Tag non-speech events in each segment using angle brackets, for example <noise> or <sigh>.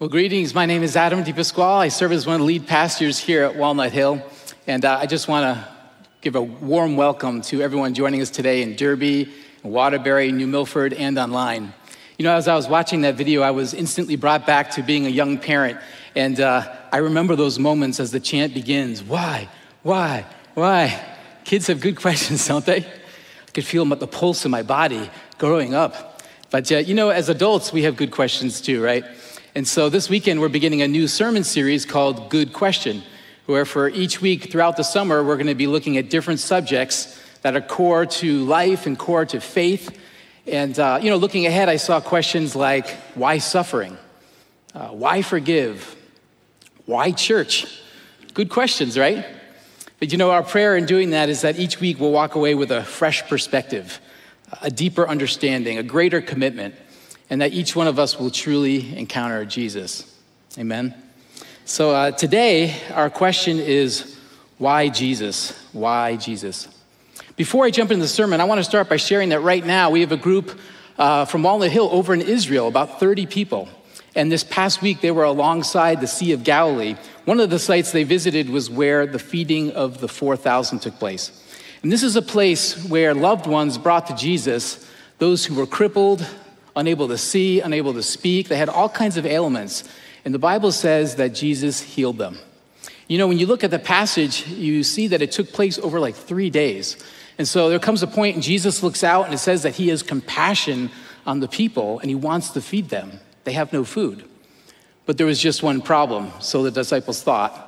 Well, greetings. My name is Adam DePasquale. I serve as one of the lead pastors here at Walnut Hill. And uh, I just want to give a warm welcome to everyone joining us today in Derby, Waterbury, New Milford, and online. You know, as I was watching that video, I was instantly brought back to being a young parent. And uh, I remember those moments as the chant begins Why? Why? Why? Kids have good <laughs> questions, don't they? I could feel the pulse in my body growing up. But uh, you know, as adults, we have good questions too, right? And so this weekend, we're beginning a new sermon series called Good Question, where for each week throughout the summer, we're going to be looking at different subjects that are core to life and core to faith. And, uh, you know, looking ahead, I saw questions like why suffering? Uh, why forgive? Why church? Good questions, right? But you know, our prayer in doing that is that each week we'll walk away with a fresh perspective, a deeper understanding, a greater commitment and that each one of us will truly encounter Jesus. Amen. So uh, today, our question is why Jesus? Why Jesus? Before I jump into the sermon, I want to start by sharing that right now we have a group uh, from Walnut Hill over in Israel, about 30 people. And this past week, they were alongside the Sea of Galilee. One of the sites they visited was where the feeding of the 4,000 took place. And this is a place where loved ones brought to Jesus those who were crippled, unable to see, unable to speak. They had all kinds of ailments. And the Bible says that Jesus healed them. You know, when you look at the passage, you see that it took place over like three days. And so there comes a point, and Jesus looks out and it says that he has compassion on the people and he wants to feed them. They have no food. But there was just one problem, so the disciples thought.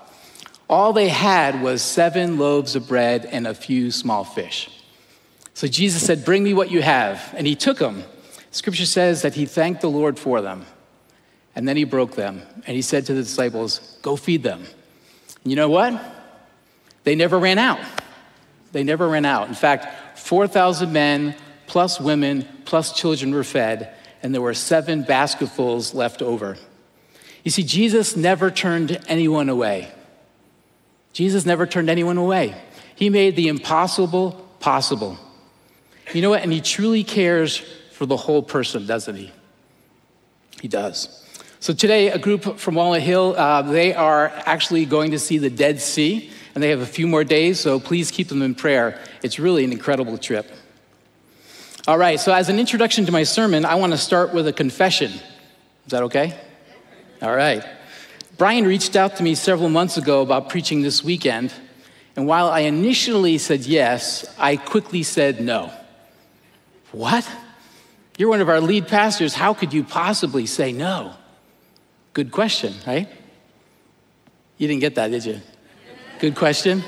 All they had was seven loaves of bread and a few small fish. So Jesus said, Bring me what you have. And he took them. Scripture says that he thanked the Lord for them, and then he broke them, and he said to the disciples, Go feed them. And you know what? They never ran out. They never ran out. In fact, 4,000 men, plus women, plus children were fed, and there were seven basketfuls left over. You see, Jesus never turned anyone away. Jesus never turned anyone away. He made the impossible possible. You know what? And he truly cares for the whole person, doesn't he? He does. So today, a group from Walnut Hill, uh, they are actually going to see the Dead Sea, and they have a few more days, so please keep them in prayer. It's really an incredible trip. All right, so as an introduction to my sermon, I want to start with a confession. Is that okay? All right. Brian reached out to me several months ago about preaching this weekend, and while I initially said yes, I quickly said no. What? You're one of our lead pastors. How could you possibly say no? Good question, right? You didn't get that, did you? Good question.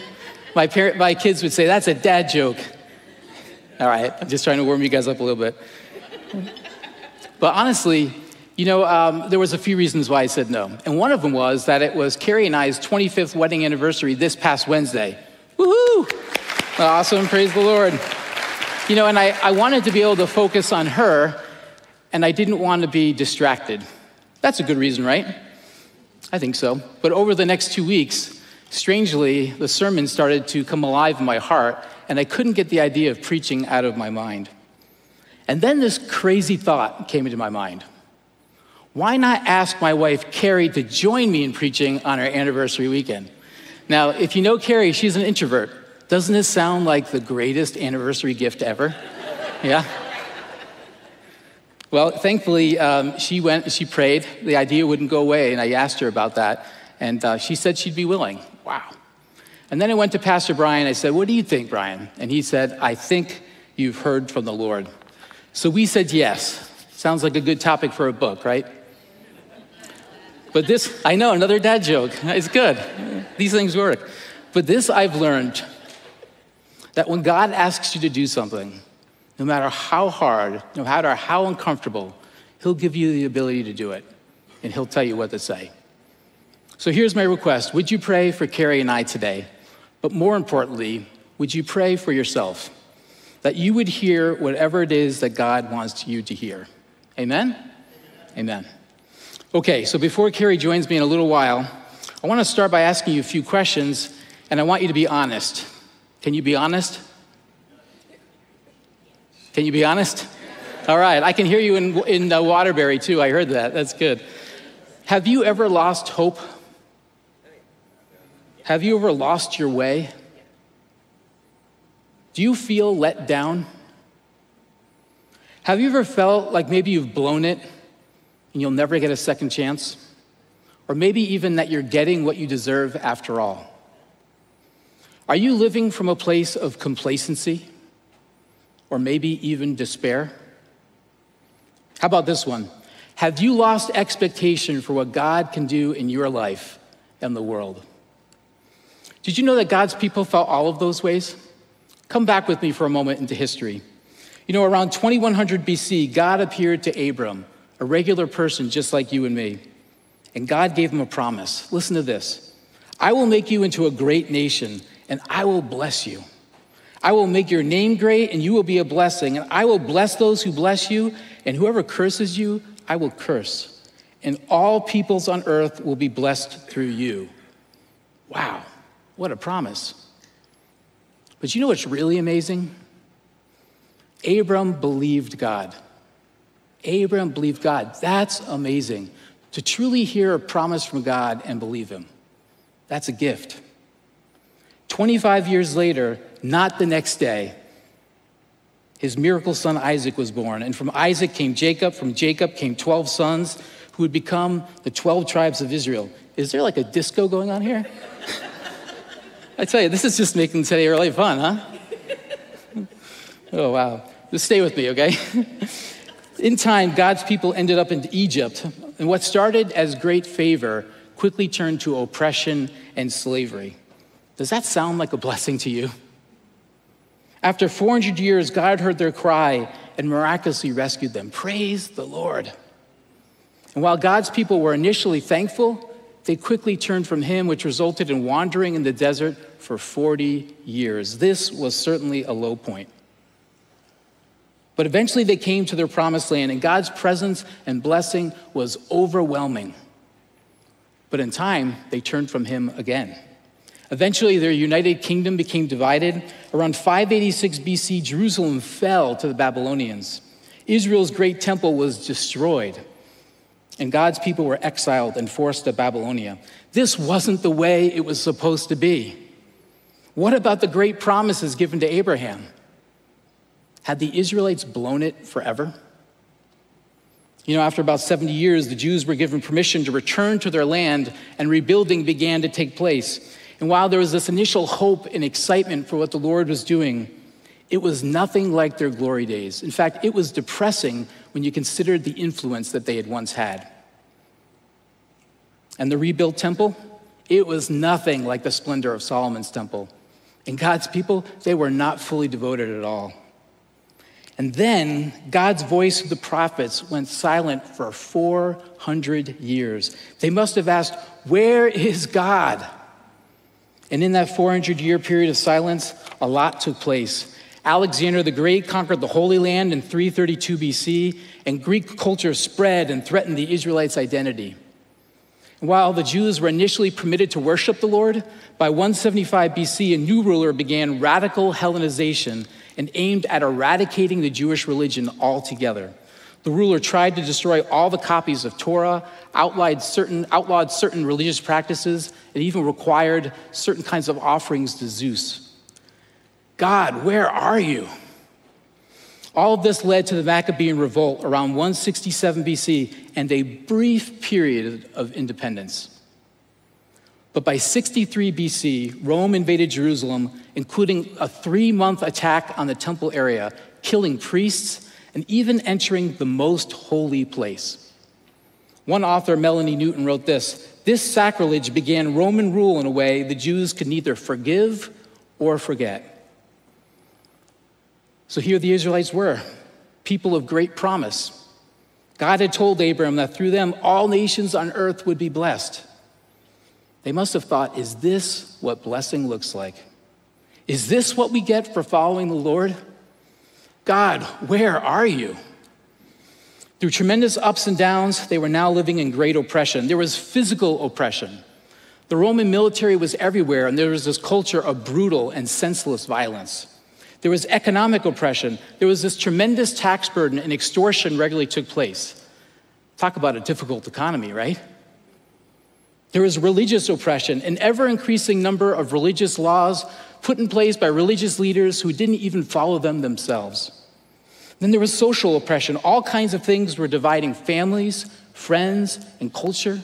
My, parent, my kids would say, that's a dad joke. All right, I'm just trying to warm you guys up a little bit. But honestly, you know, um, there was a few reasons why I said no. And one of them was that it was Carrie and I's 25th wedding anniversary this past Wednesday. Woohoo! Awesome, praise the Lord. You know, and I, I wanted to be able to focus on her, and I didn't want to be distracted. That's a good reason, right? I think so. But over the next two weeks, strangely, the sermon started to come alive in my heart, and I couldn't get the idea of preaching out of my mind. And then this crazy thought came into my mind. Why not ask my wife, Carrie, to join me in preaching on our anniversary weekend? Now, if you know Carrie, she's an introvert. Doesn't this sound like the greatest anniversary gift ever? Yeah? Well, thankfully, um, she went, she prayed. The idea wouldn't go away, and I asked her about that, and uh, she said she'd be willing. Wow. And then I went to Pastor Brian. I said, What do you think, Brian? And he said, I think you've heard from the Lord. So we said yes. Sounds like a good topic for a book, right? But this, I know, another dad joke. It's good. These things work. But this I've learned that when God asks you to do something, no matter how hard, no matter how uncomfortable, He'll give you the ability to do it, and He'll tell you what to say. So here's my request Would you pray for Carrie and I today? But more importantly, would you pray for yourself? That you would hear whatever it is that God wants you to hear. Amen? Amen. Okay, so before Carrie joins me in a little while, I want to start by asking you a few questions, and I want you to be honest. Can you be honest? Can you be honest? All right, I can hear you in, in uh, Waterbury too. I heard that. That's good. Have you ever lost hope? Have you ever lost your way? Do you feel let down? Have you ever felt like maybe you've blown it and you'll never get a second chance? Or maybe even that you're getting what you deserve after all? Are you living from a place of complacency or maybe even despair? How about this one? Have you lost expectation for what God can do in your life and the world? Did you know that God's people felt all of those ways? Come back with me for a moment into history. You know, around 2100 BC, God appeared to Abram, a regular person just like you and me. And God gave him a promise. Listen to this I will make you into a great nation, and I will bless you. I will make your name great, and you will be a blessing. And I will bless those who bless you, and whoever curses you, I will curse. And all peoples on earth will be blessed through you. Wow, what a promise. But you know what's really amazing? Abram believed God. Abram believed God. That's amazing. To truly hear a promise from God and believe Him, that's a gift. 25 years later, not the next day, his miracle son Isaac was born. And from Isaac came Jacob. From Jacob came 12 sons who would become the 12 tribes of Israel. Is there like a disco going on here? <laughs> I tell you, this is just making today really fun, huh? Oh, wow. Just stay with me, okay? <laughs> in time, God's people ended up in Egypt. And what started as great favor quickly turned to oppression and slavery. Does that sound like a blessing to you? After 400 years, God heard their cry and miraculously rescued them. Praise the Lord. And while God's people were initially thankful, they quickly turned from Him, which resulted in wandering in the desert for 40 years. This was certainly a low point. But eventually they came to their promised land, and God's presence and blessing was overwhelming. But in time, they turned from Him again. Eventually, their united kingdom became divided. Around 586 BC, Jerusalem fell to the Babylonians. Israel's great temple was destroyed, and God's people were exiled and forced to Babylonia. This wasn't the way it was supposed to be. What about the great promises given to Abraham? Had the Israelites blown it forever? You know, after about 70 years, the Jews were given permission to return to their land, and rebuilding began to take place. And while there was this initial hope and excitement for what the Lord was doing, it was nothing like their glory days. In fact, it was depressing when you considered the influence that they had once had. And the rebuilt temple, it was nothing like the splendor of Solomon's temple. And God's people, they were not fully devoted at all. And then God's voice of the prophets went silent for 400 years. They must have asked, Where is God? And in that 400 year period of silence, a lot took place. Alexander the Great conquered the Holy Land in 332 BC, and Greek culture spread and threatened the Israelites' identity. While the Jews were initially permitted to worship the Lord, by 175 BC, a new ruler began radical Hellenization and aimed at eradicating the Jewish religion altogether. The ruler tried to destroy all the copies of Torah, outlawed certain, outlawed certain religious practices, and even required certain kinds of offerings to Zeus. God, where are you? All of this led to the Maccabean revolt around 167 BC and a brief period of independence. But by 63 BC, Rome invaded Jerusalem, including a three month attack on the temple area, killing priests and even entering the most holy place. One author, Melanie Newton, wrote this This sacrilege began Roman rule in a way the Jews could neither forgive or forget. So here the Israelites were, people of great promise. God had told Abram that through them all nations on earth would be blessed. They must have thought, is this what blessing looks like? Is this what we get for following the Lord? God, where are you? Through tremendous ups and downs, they were now living in great oppression. There was physical oppression. The Roman military was everywhere, and there was this culture of brutal and senseless violence. There was economic oppression. There was this tremendous tax burden, and extortion regularly took place. Talk about a difficult economy, right? There was religious oppression, an ever increasing number of religious laws put in place by religious leaders who didn't even follow them themselves. Then there was social oppression. All kinds of things were dividing families, friends, and culture.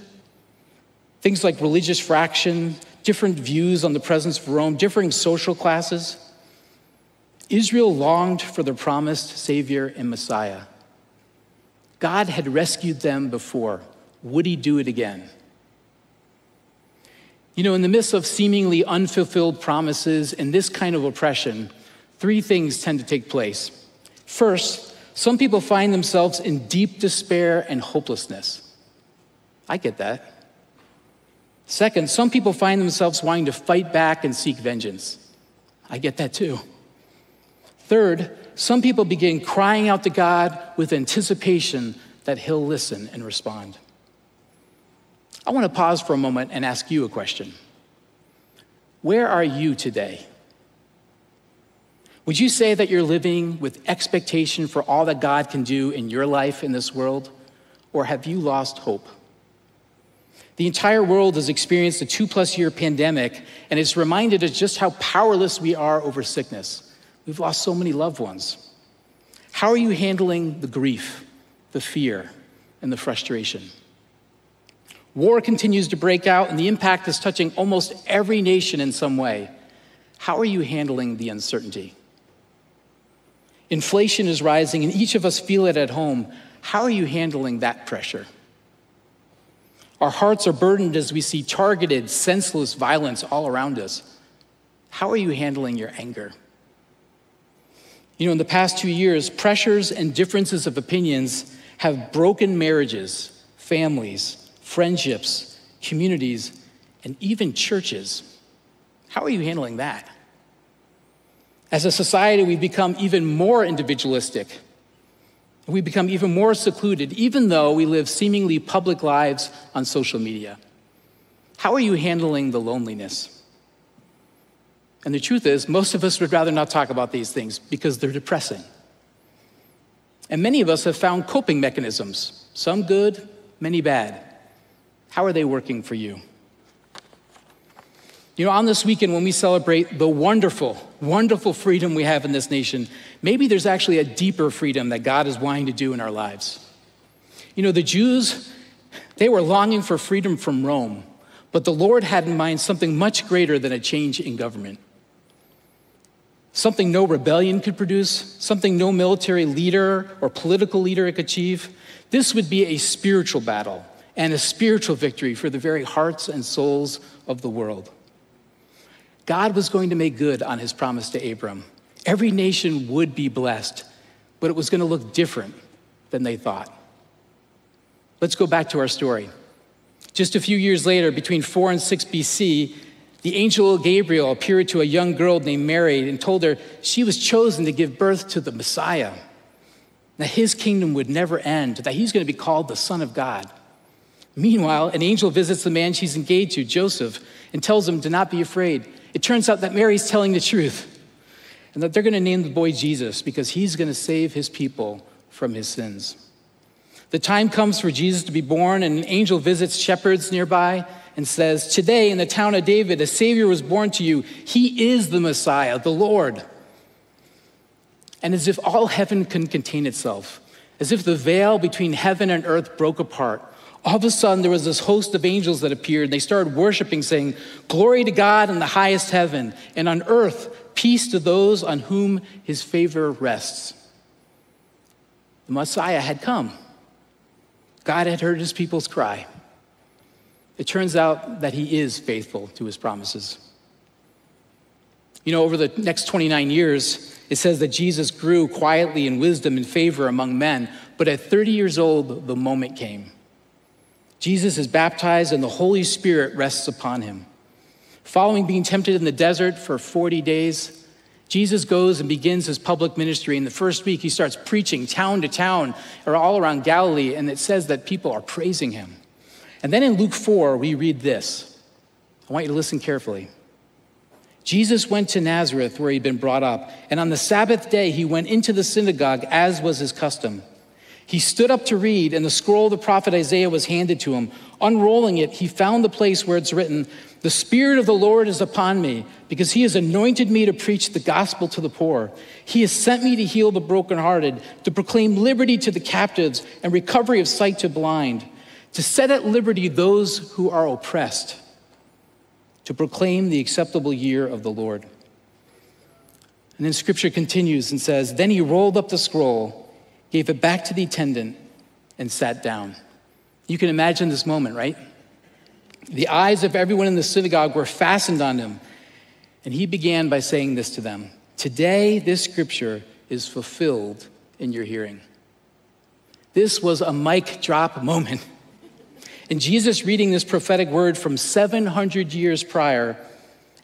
Things like religious fraction, different views on the presence of Rome, differing social classes. Israel longed for the promised Savior and Messiah. God had rescued them before. Would he do it again? You know, in the midst of seemingly unfulfilled promises and this kind of oppression, three things tend to take place. First, some people find themselves in deep despair and hopelessness. I get that. Second, some people find themselves wanting to fight back and seek vengeance. I get that too. Third, some people begin crying out to God with anticipation that He'll listen and respond. I want to pause for a moment and ask you a question. Where are you today? Would you say that you're living with expectation for all that God can do in your life in this world? Or have you lost hope? The entire world has experienced a two plus year pandemic, and it's reminded us just how powerless we are over sickness. We've lost so many loved ones. How are you handling the grief, the fear, and the frustration? War continues to break out, and the impact is touching almost every nation in some way. How are you handling the uncertainty? Inflation is rising, and each of us feel it at home. How are you handling that pressure? Our hearts are burdened as we see targeted, senseless violence all around us. How are you handling your anger? You know, in the past two years, pressures and differences of opinions have broken marriages, families, friendships, communities, and even churches. How are you handling that? As a society, we've become even more individualistic we become even more secluded, even though we live seemingly public lives on social media. How are you handling the loneliness? And the truth is, most of us would rather not talk about these things because they're depressing. And many of us have found coping mechanisms, some good, many bad. How are they working for you? You know, on this weekend, when we celebrate the wonderful, wonderful freedom we have in this nation, maybe there's actually a deeper freedom that God is wanting to do in our lives. You know, the Jews, they were longing for freedom from Rome, but the Lord had in mind something much greater than a change in government. Something no rebellion could produce, something no military leader or political leader could achieve. This would be a spiritual battle and a spiritual victory for the very hearts and souls of the world. God was going to make good on his promise to Abram. Every nation would be blessed, but it was going to look different than they thought. Let's go back to our story. Just a few years later, between 4 and 6 BC, the angel Gabriel appeared to a young girl named Mary and told her she was chosen to give birth to the Messiah, that his kingdom would never end, that he's going to be called the Son of God. Meanwhile, an angel visits the man she's engaged to, Joseph, and tells him to not be afraid it turns out that Mary's telling the truth and that they're going to name the boy Jesus because he's going to save his people from his sins. The time comes for Jesus to be born, and an angel visits shepherds nearby and says, Today in the town of David, a Savior was born to you. He is the Messiah, the Lord. And as if all heaven can contain itself, as if the veil between heaven and earth broke apart, all of a sudden there was this host of angels that appeared and they started worshiping saying glory to god in the highest heaven and on earth peace to those on whom his favor rests. The messiah had come. God had heard his people's cry. It turns out that he is faithful to his promises. You know over the next 29 years it says that jesus grew quietly in wisdom and favor among men but at 30 years old the moment came Jesus is baptized and the Holy Spirit rests upon him. Following being tempted in the desert for 40 days, Jesus goes and begins his public ministry. In the first week, he starts preaching town to town or all around Galilee, and it says that people are praising him. And then in Luke 4, we read this. I want you to listen carefully. Jesus went to Nazareth, where he'd been brought up, and on the Sabbath day, he went into the synagogue as was his custom. He stood up to read, and the scroll of the prophet Isaiah was handed to him. Unrolling it, he found the place where it's written, The Spirit of the Lord is upon me, because he has anointed me to preach the gospel to the poor. He has sent me to heal the brokenhearted, to proclaim liberty to the captives, and recovery of sight to blind, to set at liberty those who are oppressed, to proclaim the acceptable year of the Lord. And then scripture continues and says, Then he rolled up the scroll gave it back to the attendant, and sat down. You can imagine this moment, right? The eyes of everyone in the synagogue were fastened on him. And he began by saying this to them Today, this scripture is fulfilled in your hearing. This was a mic drop moment. And Jesus reading this prophetic word from 700 years prior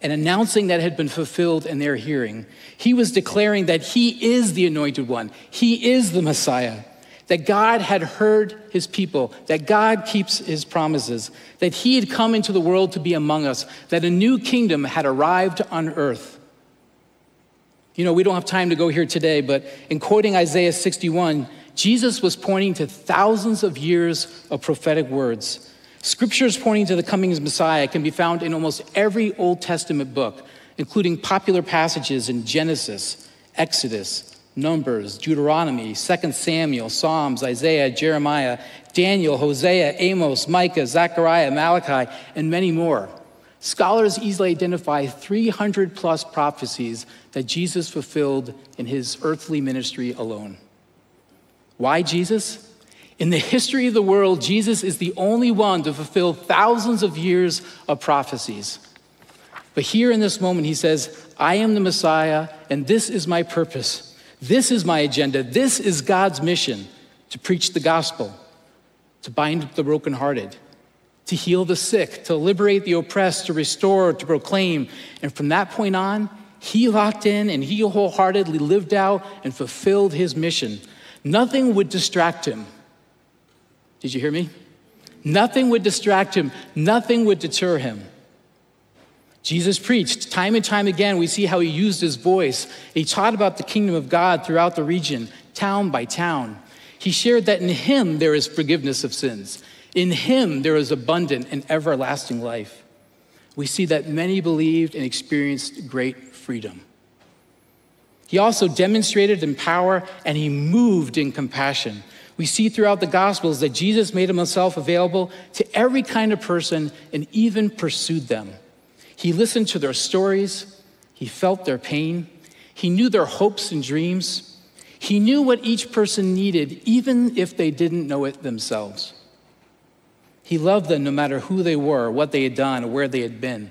and announcing that had been fulfilled in their hearing. He was declaring that he is the anointed one, he is the Messiah, that God had heard his people, that God keeps his promises, that he had come into the world to be among us, that a new kingdom had arrived on earth. You know, we don't have time to go here today, but in quoting Isaiah 61, Jesus was pointing to thousands of years of prophetic words Scriptures pointing to the coming of Messiah can be found in almost every Old Testament book, including popular passages in Genesis, Exodus, Numbers, Deuteronomy, 2 Samuel, Psalms, Isaiah, Jeremiah, Daniel, Hosea, Amos, Micah, Zechariah, Malachi, and many more. Scholars easily identify 300 plus prophecies that Jesus fulfilled in his earthly ministry alone. Why Jesus? In the history of the world, Jesus is the only one to fulfill thousands of years of prophecies. But here in this moment, he says, I am the Messiah, and this is my purpose. This is my agenda. This is God's mission to preach the gospel, to bind the brokenhearted, to heal the sick, to liberate the oppressed, to restore, to proclaim. And from that point on, he locked in and he wholeheartedly lived out and fulfilled his mission. Nothing would distract him did you hear me? Nothing would distract him, nothing would deter him. Jesus preached time and time again. We see how he used his voice. He taught about the kingdom of God throughout the region, town by town. He shared that in him there is forgiveness of sins. In him there is abundant and everlasting life. We see that many believed and experienced great freedom. He also demonstrated in power and he moved in compassion. We see throughout the Gospels that Jesus made himself available to every kind of person and even pursued them. He listened to their stories, he felt their pain, he knew their hopes and dreams, he knew what each person needed, even if they didn't know it themselves. He loved them no matter who they were, what they had done, or where they had been.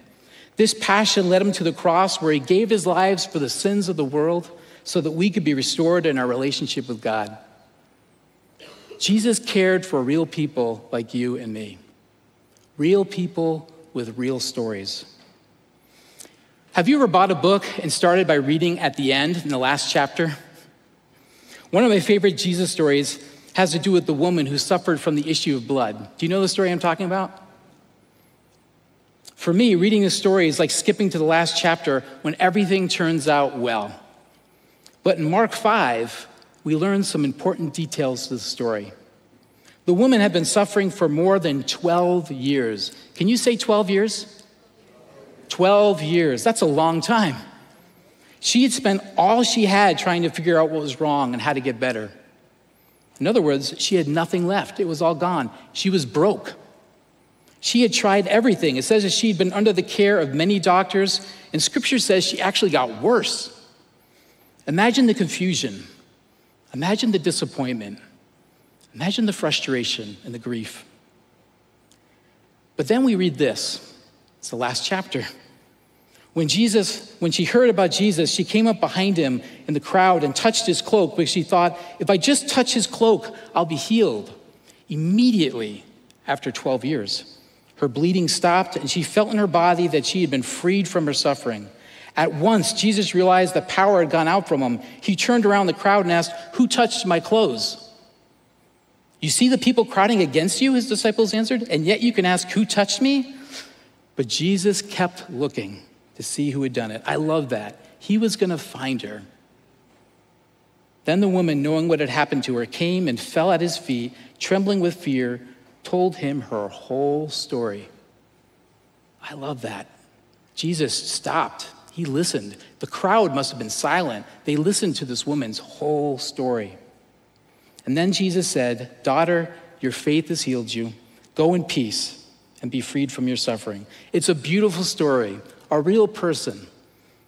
This passion led him to the cross where he gave his lives for the sins of the world so that we could be restored in our relationship with God. Jesus cared for real people like you and me, real people with real stories. Have you ever bought a book and started by reading at the end in the last chapter? One of my favorite Jesus stories has to do with the woman who suffered from the issue of blood. Do you know the story I'm talking about? For me, reading the story is like skipping to the last chapter when everything turns out well. But in Mark 5, we learn some important details to the story. The woman had been suffering for more than 12 years. Can you say 12 years? 12 years. That's a long time. She had spent all she had trying to figure out what was wrong and how to get better. In other words, she had nothing left. It was all gone. She was broke. She had tried everything. It says that she had been under the care of many doctors, and scripture says she actually got worse. Imagine the confusion. Imagine the disappointment. Imagine the frustration and the grief. But then we read this. It's the last chapter. When Jesus, when she heard about Jesus, she came up behind him in the crowd and touched his cloak because she thought, if I just touch his cloak, I'll be healed. Immediately after 12 years, her bleeding stopped and she felt in her body that she had been freed from her suffering. At once, Jesus realized the power had gone out from him. He turned around the crowd and asked, Who touched my clothes? You see the people crowding against you, his disciples answered, and yet you can ask, Who touched me? But Jesus kept looking to see who had done it. I love that. He was going to find her. Then the woman, knowing what had happened to her, came and fell at his feet, trembling with fear, told him her whole story. I love that. Jesus stopped. He listened. The crowd must have been silent. They listened to this woman's whole story. And then Jesus said, Daughter, your faith has healed you. Go in peace and be freed from your suffering. It's a beautiful story. A real person,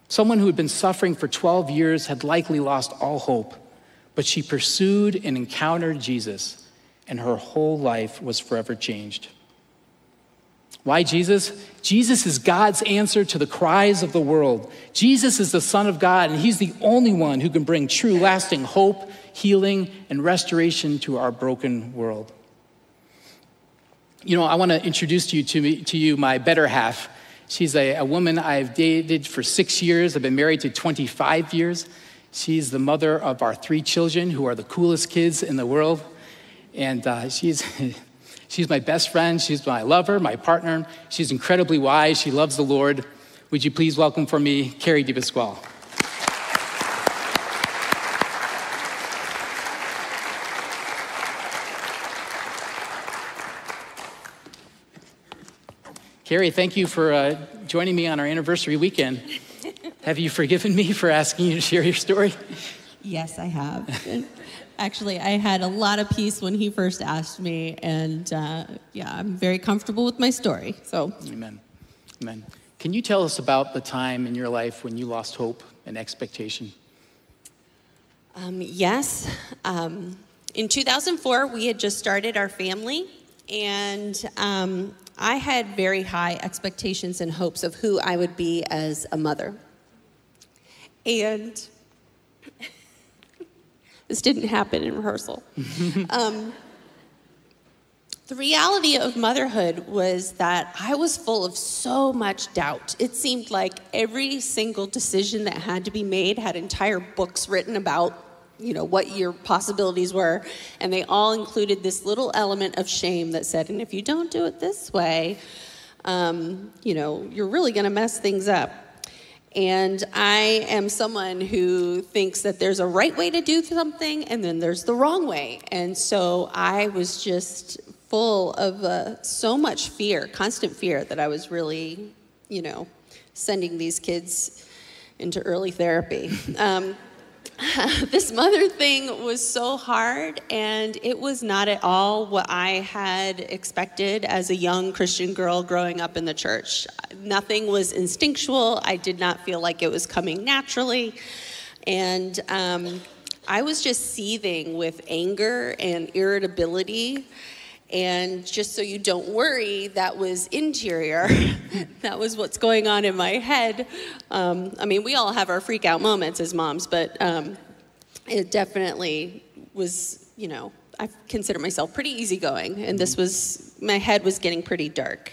someone who had been suffering for 12 years, had likely lost all hope, but she pursued and encountered Jesus, and her whole life was forever changed. Why Jesus? Jesus is God's answer to the cries of the world. Jesus is the Son of God, and He's the only one who can bring true, lasting hope, healing, and restoration to our broken world. You know, I want to introduce to you, to, me, to you my better half. She's a, a woman I've dated for six years. I've been married to 25 years. She's the mother of our three children, who are the coolest kids in the world. And uh, she's <laughs> She's my best friend. She's my lover, my partner. She's incredibly wise. She loves the Lord. Would you please welcome for me Carrie DePasquale? Carrie, thank you for uh, joining me on our anniversary weekend. <laughs> have you forgiven me for asking you to share your story? Yes, I have. Actually, I had a lot of peace when he first asked me, and uh, yeah, I'm very comfortable with my story. So, amen, amen. Can you tell us about the time in your life when you lost hope and expectation? Um, yes. Um, in 2004, we had just started our family, and um, I had very high expectations and hopes of who I would be as a mother. And <laughs> this didn't happen in rehearsal. <laughs> um, the reality of motherhood was that I was full of so much doubt. It seemed like every single decision that had to be made had entire books written about you know what your possibilities were and they all included this little element of shame that said and if you don't do it this way um, you know you're really going to mess things up and I am someone who thinks that there's a right way to do something and then there's the wrong way. And so I was just full of uh, so much fear, constant fear, that I was really, you know, sending these kids into early therapy. <laughs> Um, <laughs> this mother thing was so hard, and it was not at all what I had expected as a young Christian girl growing up in the church. Nothing was instinctual, I did not feel like it was coming naturally. And um, I was just seething with anger and irritability. And just so you don't worry, that was interior. <laughs> that was what's going on in my head. Um, I mean, we all have our freak out moments as moms, but um, it definitely was, you know, I consider myself pretty easygoing, and this was, my head was getting pretty dark.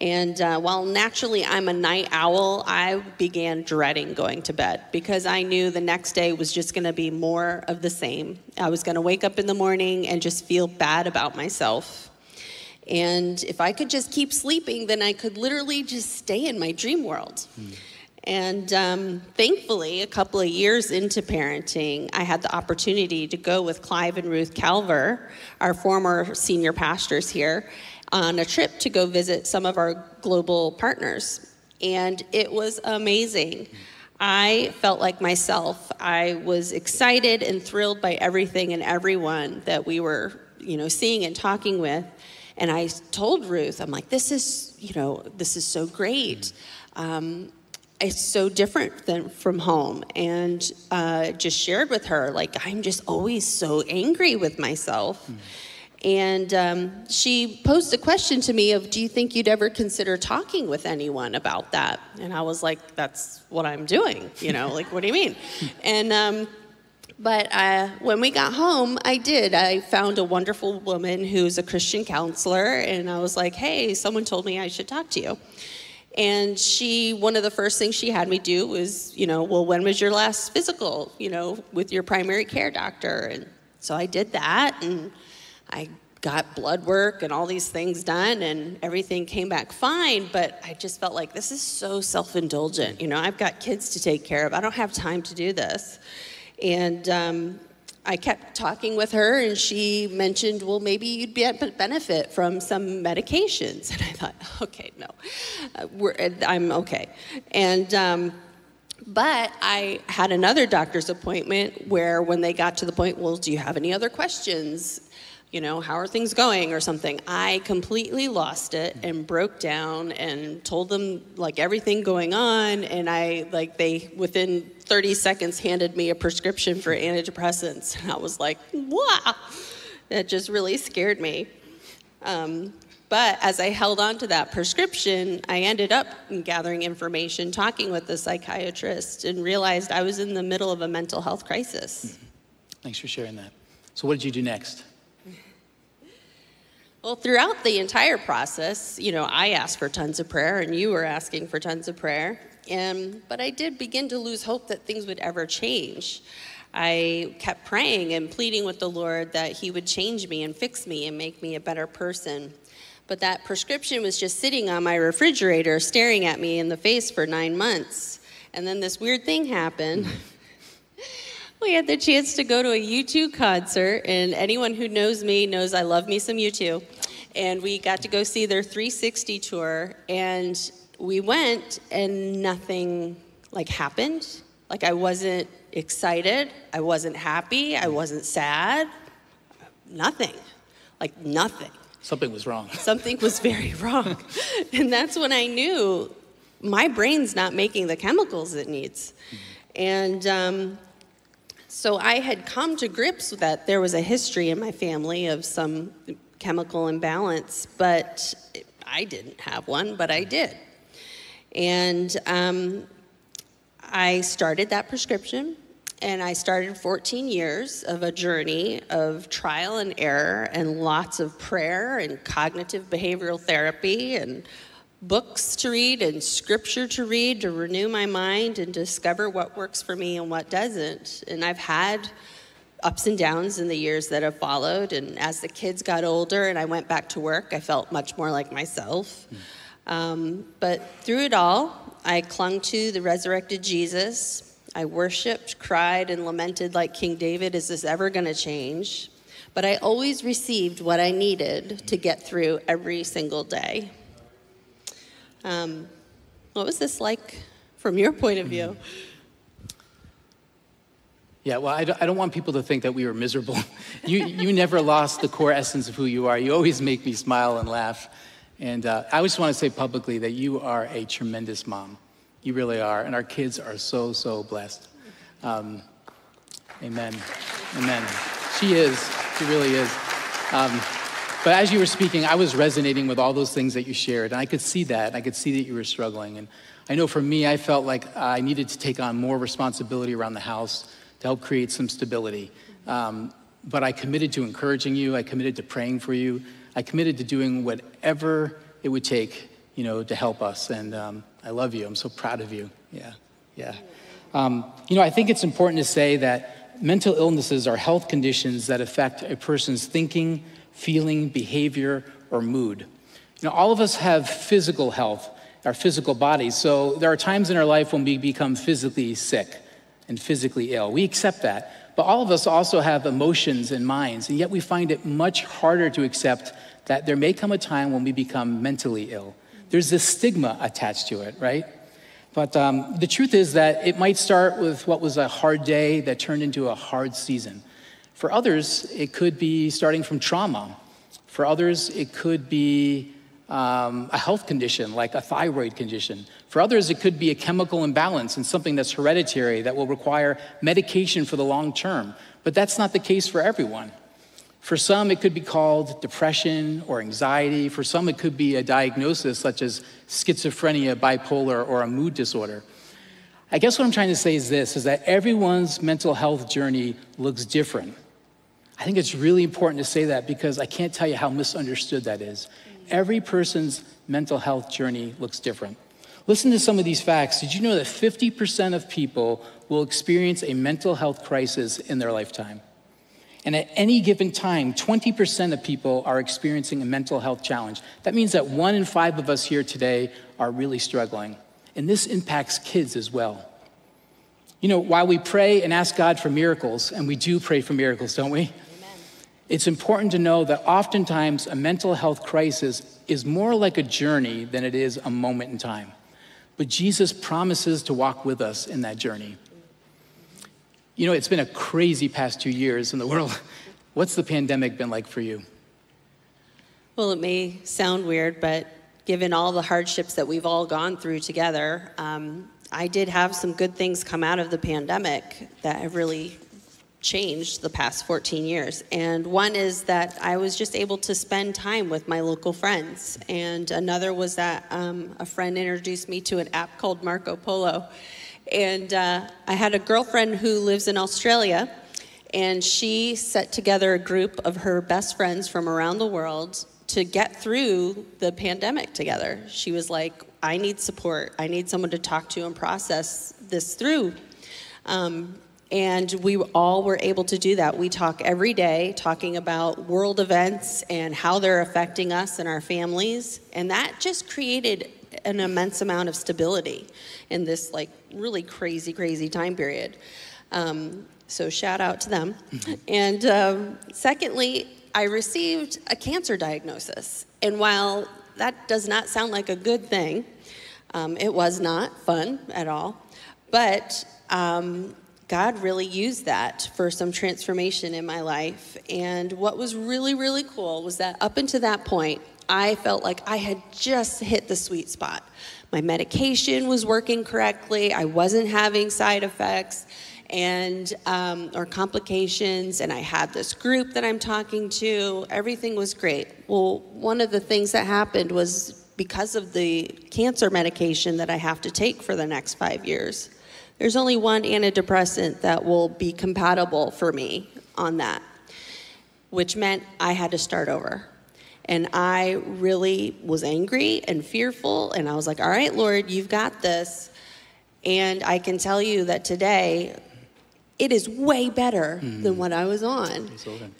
And uh, while naturally I'm a night owl, I began dreading going to bed because I knew the next day was just going to be more of the same. I was going to wake up in the morning and just feel bad about myself. And if I could just keep sleeping, then I could literally just stay in my dream world. Mm. And um, thankfully, a couple of years into parenting, I had the opportunity to go with Clive and Ruth Calver, our former senior pastors here, on a trip to go visit some of our global partners. And it was amazing. I felt like myself. I was excited and thrilled by everything and everyone that we were, you know, seeing and talking with. And I told Ruth, I'm like, this is, you know, this is so great. Um, it's so different than from home and uh, just shared with her like i'm just always so angry with myself mm. And um, she posed a question to me of do you think you'd ever consider talking with anyone about that and i was like that's what i'm doing you know like what do you mean <laughs> and um, but uh, when we got home, I did. I found a wonderful woman who's a Christian counselor, and I was like, hey, someone told me I should talk to you. And she, one of the first things she had me do was, you know, well, when was your last physical, you know, with your primary care doctor? And so I did that and I got blood work and all these things done and everything came back fine. But I just felt like this is so self indulgent. You know, I've got kids to take care of, I don't have time to do this. And um, I kept talking with her, and she mentioned, well, maybe you'd be benefit from some medications. <laughs> And I thought, okay, no, uh, I'm okay. And um, but I had another doctor's appointment where, when they got to the point, well, do you have any other questions? You know, how are things going or something? I completely lost it and broke down and told them like everything going on. And I, like, they within 30 seconds handed me a prescription for antidepressants. And I was like, wow, that just really scared me. Um, but as I held on to that prescription, I ended up gathering information, talking with the psychiatrist, and realized I was in the middle of a mental health crisis. Mm-hmm. Thanks for sharing that. So, what did you do next? Well, throughout the entire process, you know, I asked for tons of prayer, and you were asking for tons of prayer. And, but I did begin to lose hope that things would ever change. I kept praying and pleading with the Lord that He would change me and fix me and make me a better person. But that prescription was just sitting on my refrigerator, staring at me in the face for nine months. And then this weird thing happened. <laughs> we had the chance to go to a U2 concert, and anyone who knows me knows I love me some U2. And we got to go see their 360 tour, and we went, and nothing like happened. Like I wasn't excited, I wasn't happy, I wasn't sad, nothing. Like nothing. Something was wrong. <laughs> Something was very wrong. <laughs> and that's when I knew my brain's not making the chemicals it needs. And um, so I had come to grips with that there was a history in my family of some chemical imbalance, but I didn't have one, but I did. And um, I started that prescription and I started 14 years of a journey of trial and error and lots of prayer and cognitive behavioral therapy and books to read and scripture to read to renew my mind and discover what works for me and what doesn't. And I've had ups and downs in the years that have followed. And as the kids got older and I went back to work, I felt much more like myself. Um, but through it all, I clung to the resurrected Jesus I worshiped, cried, and lamented like King David is this ever going to change? But I always received what I needed to get through every single day. Um, what was this like from your point of view? Yeah, well, I don't, want people to think that we were miserable. <laughs> you, you never lost the core essence of who you are. You always make me smile and laugh. And uh, I just want to say publicly that you are a tremendous mom. You really are. And our kids are so, so blessed. Um, amen. Amen. She is. She really is. Um, but as you were speaking, I was resonating with all those things that you shared. And I could see that. I could see that you were struggling. And I know for me, I felt like I needed to take on more responsibility around the house to help create some stability. Um, but I committed to encouraging you. I committed to praying for you. I committed to doing whatever it would take, you know, to help us. And um, I love you. I'm so proud of you. Yeah, yeah. Um, you know, I think it's important to say that mental illnesses are health conditions that affect a person's thinking, feeling, behavior, or mood. You know, all of us have physical health, our physical bodies. So there are times in our life when we become physically sick and physically ill. We accept that. But all of us also have emotions and minds, and yet we find it much harder to accept that there may come a time when we become mentally ill there's this stigma attached to it, right? But um, the truth is that it might start with what was a hard day that turned into a hard season. For others, it could be starting from trauma. For others, it could be um, a health condition like a thyroid condition. For others, it could be a chemical imbalance and something that's hereditary that will require medication for the long term. But that's not the case for everyone. For some, it could be called depression or anxiety. For some, it could be a diagnosis such as schizophrenia, bipolar, or a mood disorder. I guess what I'm trying to say is this is that everyone's mental health journey looks different. I think it's really important to say that because I can't tell you how misunderstood that is. Every person's mental health journey looks different. Listen to some of these facts. Did you know that 50% of people will experience a mental health crisis in their lifetime? And at any given time, 20% of people are experiencing a mental health challenge. That means that one in five of us here today are really struggling. And this impacts kids as well. You know, while we pray and ask God for miracles, and we do pray for miracles, don't we? It's important to know that oftentimes a mental health crisis is more like a journey than it is a moment in time. But Jesus promises to walk with us in that journey. You know, it's been a crazy past two years in the world. <laughs> What's the pandemic been like for you? Well, it may sound weird, but given all the hardships that we've all gone through together, um, I did have some good things come out of the pandemic that have really changed the past 14 years. And one is that I was just able to spend time with my local friends. And another was that um, a friend introduced me to an app called Marco Polo. And uh, I had a girlfriend who lives in Australia, and she set together a group of her best friends from around the world to get through the pandemic together. She was like, I need support. I need someone to talk to and process this through. Um, and we all were able to do that. We talk every day talking about world events and how they're affecting us and our families. And that just created an immense amount of stability in this like really crazy, crazy time period. Um, so shout out to them. Mm-hmm. And um, secondly, I received a cancer diagnosis. And while that does not sound like a good thing, um, it was not fun at all. But um, God really used that for some transformation in my life. And what was really, really cool was that up until that point, I felt like I had just hit the sweet spot. My medication was working correctly, I wasn't having side effects and um, or complications and i had this group that i'm talking to everything was great well one of the things that happened was because of the cancer medication that i have to take for the next five years there's only one antidepressant that will be compatible for me on that which meant i had to start over and I really was angry and fearful. And I was like, all right, Lord, you've got this. And I can tell you that today, it is way better mm-hmm. than what I was on.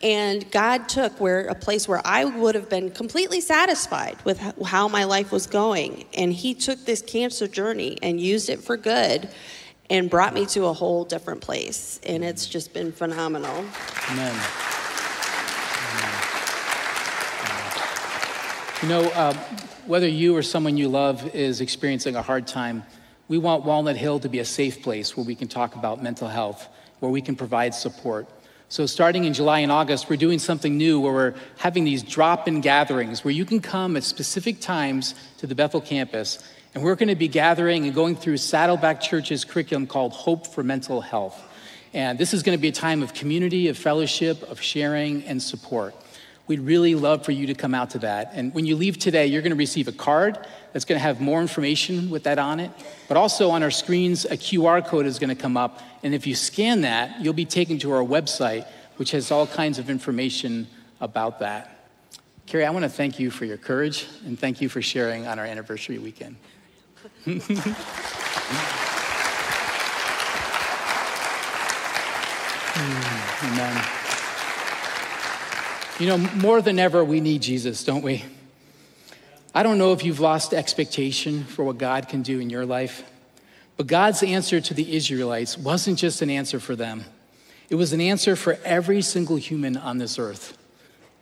And God took where a place where I would have been completely satisfied with how my life was going. And He took this cancer journey and used it for good and brought me to a whole different place. And it's just been phenomenal. Amen. You know, uh, whether you or someone you love is experiencing a hard time, we want Walnut Hill to be a safe place where we can talk about mental health, where we can provide support. So, starting in July and August, we're doing something new where we're having these drop in gatherings where you can come at specific times to the Bethel campus. And we're going to be gathering and going through Saddleback Church's curriculum called Hope for Mental Health. And this is going to be a time of community, of fellowship, of sharing, and support. We'd really love for you to come out to that. And when you leave today, you're going to receive a card that's going to have more information with that on it. But also on our screens, a QR code is going to come up. And if you scan that, you'll be taken to our website, which has all kinds of information about that. Carrie, I want to thank you for your courage and thank you for sharing on our anniversary weekend. <laughs> Amen. You know, more than ever, we need Jesus, don't we? I don't know if you've lost expectation for what God can do in your life, but God's answer to the Israelites wasn't just an answer for them, it was an answer for every single human on this earth.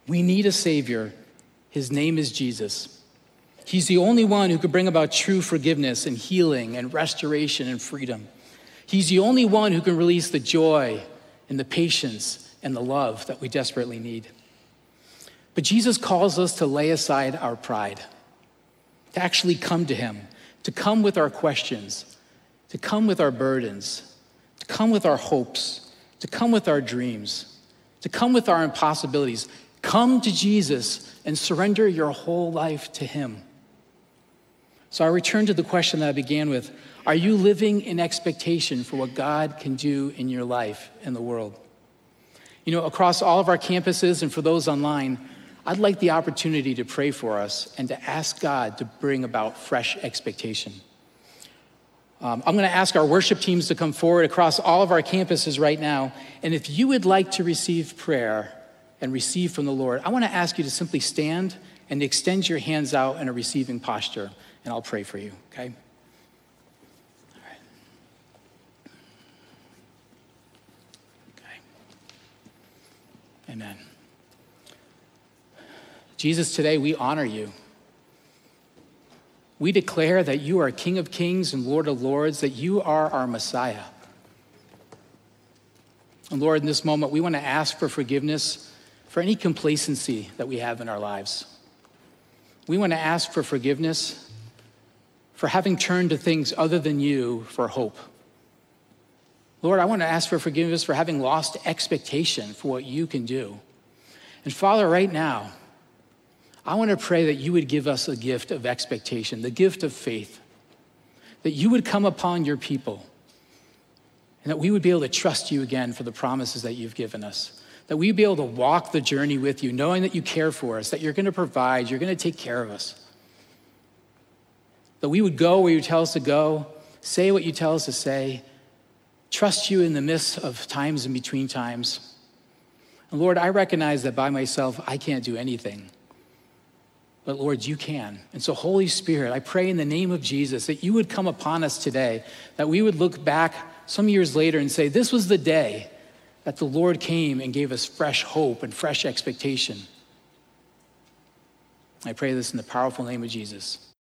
We need a Savior. His name is Jesus. He's the only one who could bring about true forgiveness and healing and restoration and freedom. He's the only one who can release the joy and the patience and the love that we desperately need. But Jesus calls us to lay aside our pride, to actually come to Him, to come with our questions, to come with our burdens, to come with our hopes, to come with our dreams, to come with our impossibilities. Come to Jesus and surrender your whole life to Him. So I return to the question that I began with Are you living in expectation for what God can do in your life and the world? You know, across all of our campuses and for those online, I'd like the opportunity to pray for us and to ask God to bring about fresh expectation. Um, I'm going to ask our worship teams to come forward across all of our campuses right now. And if you would like to receive prayer and receive from the Lord, I want to ask you to simply stand and extend your hands out in a receiving posture, and I'll pray for you, okay? Amen. Jesus, today we honor you. We declare that you are King of Kings and Lord of Lords, that you are our Messiah. And Lord, in this moment, we want to ask for forgiveness for any complacency that we have in our lives. We want to ask for forgiveness for having turned to things other than you for hope. Lord, I want to ask for forgiveness for having lost expectation for what you can do. And Father, right now, I want to pray that you would give us a gift of expectation, the gift of faith, that you would come upon your people, and that we would be able to trust you again for the promises that you've given us. That we'd be able to walk the journey with you, knowing that you care for us, that you're going to provide, you're going to take care of us. That we would go where you tell us to go, say what you tell us to say, trust you in the midst of times and between times. And Lord, I recognize that by myself, I can't do anything. But Lord, you can. And so, Holy Spirit, I pray in the name of Jesus that you would come upon us today, that we would look back some years later and say, This was the day that the Lord came and gave us fresh hope and fresh expectation. I pray this in the powerful name of Jesus.